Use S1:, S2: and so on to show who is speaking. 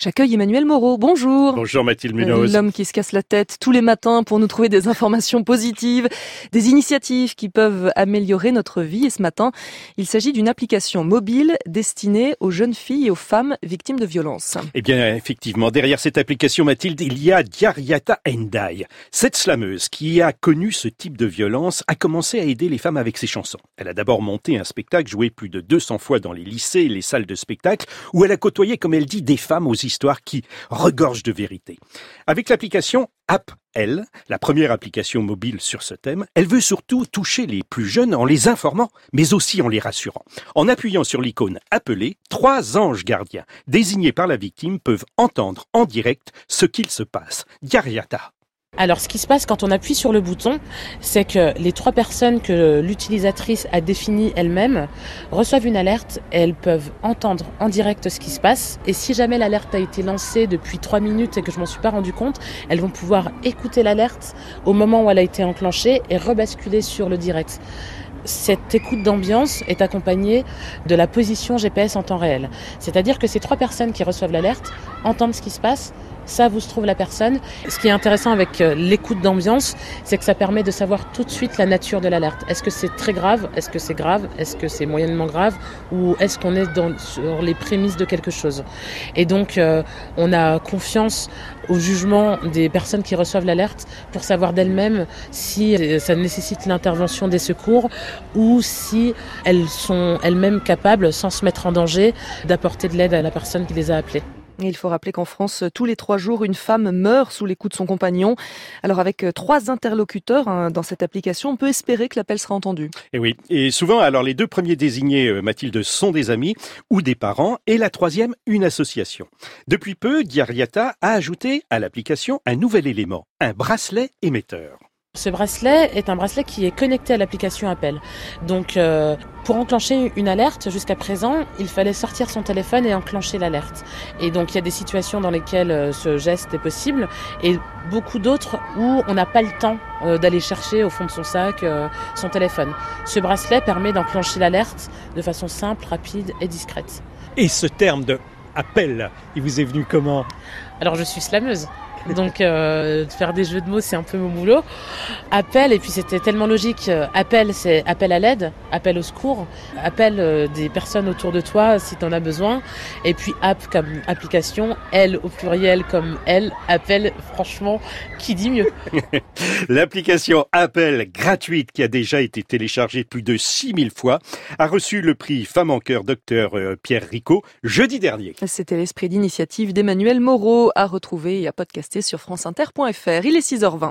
S1: J'accueille Emmanuel Moreau. Bonjour.
S2: Bonjour Mathilde Munoz.
S1: L'homme qui se casse la tête tous les matins pour nous trouver des informations positives, des initiatives qui peuvent améliorer notre vie. Et ce matin, il s'agit d'une application mobile destinée aux jeunes filles et aux femmes victimes de violences.
S2: Eh bien, effectivement, derrière cette application, Mathilde, il y a Diariata Endai. Cette slameuse qui a connu ce type de violence a commencé à aider les femmes avec ses chansons. Elle a d'abord monté un spectacle joué plus de 200 fois dans les lycées et les salles de spectacle où elle a côtoyé, comme elle dit, des femmes aux histoire qui regorge de vérité. Avec l'application App la première application mobile sur ce thème, elle veut surtout toucher les plus jeunes en les informant, mais aussi en les rassurant. En appuyant sur l'icône Appeler, trois anges gardiens désignés par la victime peuvent entendre en direct ce qu'il se passe. Diariata.
S3: Alors, ce qui se passe quand on appuie sur le bouton, c'est que les trois personnes que l'utilisatrice a définies elle-même reçoivent une alerte et elles peuvent entendre en direct ce qui se passe. Et si jamais l'alerte a été lancée depuis trois minutes et que je m'en suis pas rendu compte, elles vont pouvoir écouter l'alerte au moment où elle a été enclenchée et rebasculer sur le direct cette écoute d'ambiance est accompagnée de la position GPS en temps réel. C'est-à-dire que ces trois personnes qui reçoivent l'alerte entendent ce qui se passe, ça vous se trouve la personne. Ce qui est intéressant avec euh, l'écoute d'ambiance, c'est que ça permet de savoir tout de suite la nature de l'alerte. Est-ce que c'est très grave? Est-ce que c'est grave? Est-ce que c'est moyennement grave? Ou est-ce qu'on est dans, sur les prémices de quelque chose? Et donc, euh, on a confiance au jugement des personnes qui reçoivent l'alerte pour savoir d'elles-mêmes si euh, ça nécessite l'intervention des secours ou si elles sont elles-mêmes capables, sans se mettre en danger, d'apporter de l'aide à la personne qui les a appelées.
S1: Il faut rappeler qu'en France, tous les trois jours, une femme meurt sous les coups de son compagnon. Alors avec euh, trois interlocuteurs hein, dans cette application, on peut espérer que l'appel sera entendu.
S2: Et oui, et souvent, alors les deux premiers désignés, euh, Mathilde, sont des amis ou des parents, et la troisième, une association. Depuis peu, Diariata a ajouté à l'application un nouvel élément, un bracelet émetteur.
S3: Ce bracelet est un bracelet qui est connecté à l'application Appel. Donc, euh, pour enclencher une alerte, jusqu'à présent, il fallait sortir son téléphone et enclencher l'alerte. Et donc, il y a des situations dans lesquelles euh, ce geste est possible et beaucoup d'autres où on n'a pas le temps euh, d'aller chercher au fond de son sac son téléphone. Ce bracelet permet d'enclencher l'alerte de façon simple, rapide et discrète.
S2: Et ce terme de appel, il vous est venu comment?
S3: Alors, je suis slameuse. Donc euh, faire des jeux de mots, c'est un peu mon boulot. Appel, et puis c'était tellement logique. Euh, appel, c'est appel à l'aide, appel au secours, appel euh, des personnes autour de toi si tu en as besoin. Et puis app comme application, elle au pluriel comme elle, appel, franchement, qui dit mieux
S2: L'application Appel gratuite qui a déjà été téléchargée plus de 6000 fois a reçu le prix Femme en cœur docteur Pierre Ricot jeudi dernier.
S1: C'était l'esprit d'initiative d'Emmanuel Moreau à retrouver et à podcaster sur franceinter.fr. Il est 6h20.